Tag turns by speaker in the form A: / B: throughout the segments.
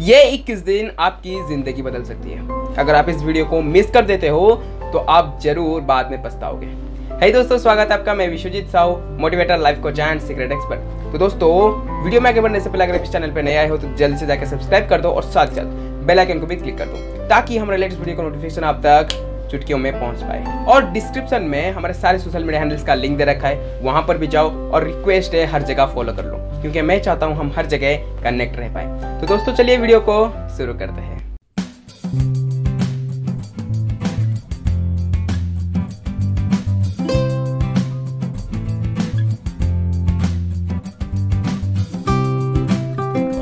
A: ये 21 दिन आपकी ज़िंदगी बदल सकती है। अगर आप इस वीडियो को मिस कर देते हो तो आप ज़रूर बाद में पछताओगे। है दोस्तों, स्वागत है आपका। मैं Vishwajeet Sahu motivator life coach and secret expert तो दोस्तों, वीडियो में आगे बढ़ने से पहले अगर इस चैनल पर नए आए हो तो जल्द से जाकर सब्सक्राइब कर दो और साथ साथ बेल आइकन को भी क्लिक कर दो, ताकि हमारे लेटेस्ट वीडियो का नोटिफिकेशन आप तक चुटकियों में पहुँच पाए। और डिस्क्रिप्शन में हमारे सारे सोशल मीडिया हैंडल्स का लिंक दे रखा है। वहाँ पर भी जाओ और रिक्वेस्ट है, हर जगह फॉलो कर लो। क्योंकि मैं चाहता हूँ हम हर जगह कनेक्ट रह पाए। तो दोस्तों, चलिए वीडियो को शुरू करते हैं।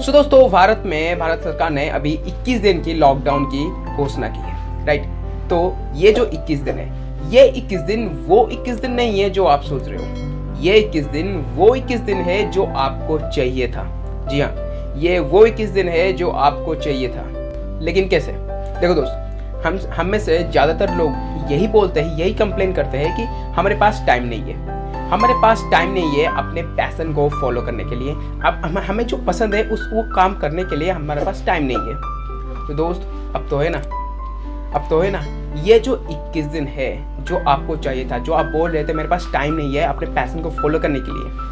A: सो दोस्तों, भारत में, भारत सरकार ने अभी 21 दिन की लॉकडाउन की घोषणा की है राइट तो ये जो 21 दिन है ये 21 दिन वो 21 दिन नहीं है जो आप सोच रहे हो। ये 21 दिन वो 21 दिन है जो आपको चाहिए था। जी हाँ ये वो 21 दिन है जो आपको चाहिए था। लेकिन कैसे? देखो दोस्त हम हम में से ज़्यादातर लोग यही बोलते हैं यही कंप्लेन करते हैं कि हमारे पास टाइम नहीं है। हमारे पास टाइम नहीं है अपने पैसन को फॉलो करने के लिए। अब हम, जो पसंद है उस वो काम करने के लिए हमारे पास टाइम नहीं है। तो दोस्त अब तो है ना। अब तो है ना, ये जो 21 दिन है, जो आपको चाहिए था, जो आप बोल रहे थे, मेरे पास टाइम नहीं है अपने पैसन को फॉलो करने के लिए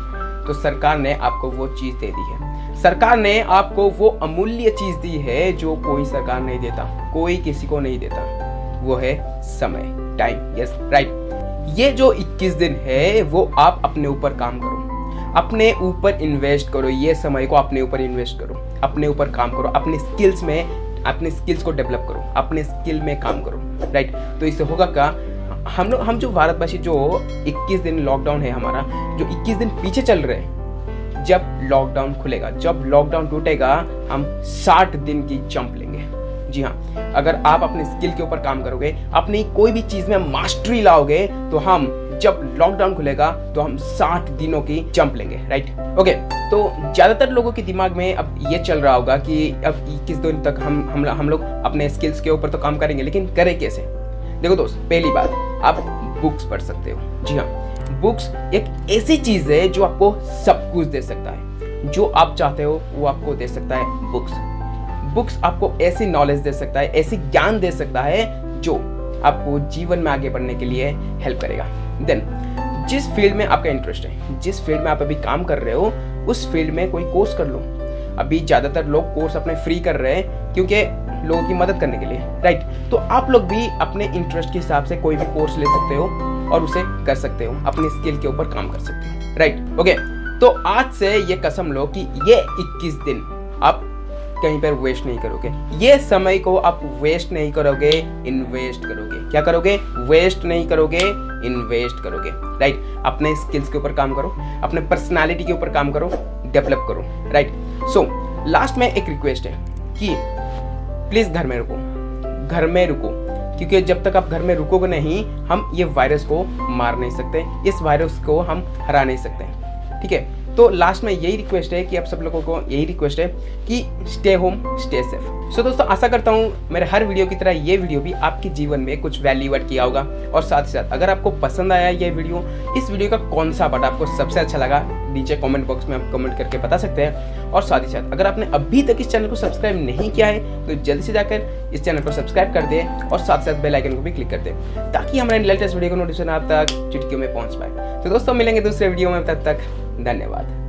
A: तो सरकार ने आपको वो चीज़ दे दी है। सरकार ने आपको वो अमूल्य चीज़ दी है जो कोई सरकार नहीं देता, कोई किसी को नहीं देता। वो है समय टाइम यस राइट ये जो 21 दिन है, वो आप अपने ऊपर काम करो। अपने ऊपर इन्वेस्ट करो, ये समय को अपने ऊपर इन्वेस्ट करो। अपने ऊपर काम करो, अपने स्किल्स में, अपने स्किल्स को डेवलप करो। अपने स्किल में काम करो राइट तो इससे होगा क्या? हम लोग, हम जो भारतवासी, जो 21 दिन लॉकडाउन है हमारा, जो 21 दिन पीछे चल रहे हैं, जब लॉकडाउन खुलेगा, जब लॉकडाउन टूटेगा, हम 60 दिन की जंप लेंगे। जी हाँ अगर आप अपने स्किल के ऊपर काम करोगे, अपनी कोई भी चीज़ में मास्टरी लाओगे तो हम जब लॉकडाउन खुलेगा तो हम 60 दिनों की जंप लेंगे राइट ओके तो ज़्यादातर लोगों के दिमाग में अब ये चल रहा होगा कि अब किस दिन तक हम हम हम लोग अपने स्किल्स के ऊपर तो काम करेंगे, लेकिन करें कैसे? देखो दोस्त, पहली बात, आप बुक्स पढ़ सकते हो। जी हाँ बुक्स एक ऐसी चीज़ है जो आपको सब कुछ दे सकता है। जो आप चाहते हो, वो आपको दे सकता है बुक्स बुक्स आपको ऐसी नॉलेज दे सकता है, ऐसी ज्ञान दे सकता है, जो आपको जीवन में आगे बढ़ने के लिए हेल्प करेगा। देन जिस फ़ील्ड में आपका इंटरेस्ट है, जिस फ़ील्ड में आप अभी काम कर रहे हो, उस फ़ील्ड में कोई कोर्स कर लो। अभी ज़्यादातर लोग कोर्स अपने फ्री कर रहे हैं क्योंकि लोगों की मदद करने के लिए राइट तो आप लोग भी अपने इंटरेस्ट के हिसाब से कोई भी कोर्स ले सकते हो और उसे कर सकते हो, अपने स्किल के ऊपर काम कर सकते हो राइट ओके तो आज से ये कसम लो कि ये 21 दिन आप कहीं पर वेस्ट नहीं करोगे। ये समय को आप वेस्ट नहीं करोगे इन्वेस्ट करोगे। क्या करोगे? वेस्ट नहीं करोगे इन्वेस्ट करोगे। राइट अपने स्किल्स के ऊपर काम करो, अपने पर्सनालिटी के ऊपर काम करो डेवलप करो। राइट सो लास्ट में एक रिक्वेस्ट है कि प्लीज़ घर में रुको, घर में रुको। क्योंकि जब तक आप घर में रुकोगे नहीं, हम ये वायरस को मार नहीं सकते, इस वायरस को हम हरा नहीं सकते। ठीक है? तो लास्ट में यही रिक्वेस्ट है कि आप सब लोगों को यही रिक्वेस्ट है कि stay home stay safe so दोस्तों, आशा करता हूँ मेरे हर वीडियो की तरह ये वीडियो भी आपके जीवन में कुछ वैल्यू एड किया होगा। और साथ ही साथ, अगर आपको पसंद आया ये वीडियो इस वीडियो का कौन सा पार्ट आपको सबसे अच्छा लगा, नीचे कमेंट बॉक्स में आप कमेंट करके बता सकते हैं। और साथ ही साथ, अगर आपने अभी तक इस चैनल को सब्सक्राइब नहीं किया है तो जल्दी से जाकर इस चैनल को सब्सक्राइब कर दे और साथ साथ बेल आइकन को भी क्लिक कर दे, ताकि हमारे लेटेस्ट वीडियो को नोटिफिकेशन आप तक चुटकियों में पहुँच पाए। तो दोस्तों, मिलेंगे दूसरे वीडियो में, तब तक धन्यवाद।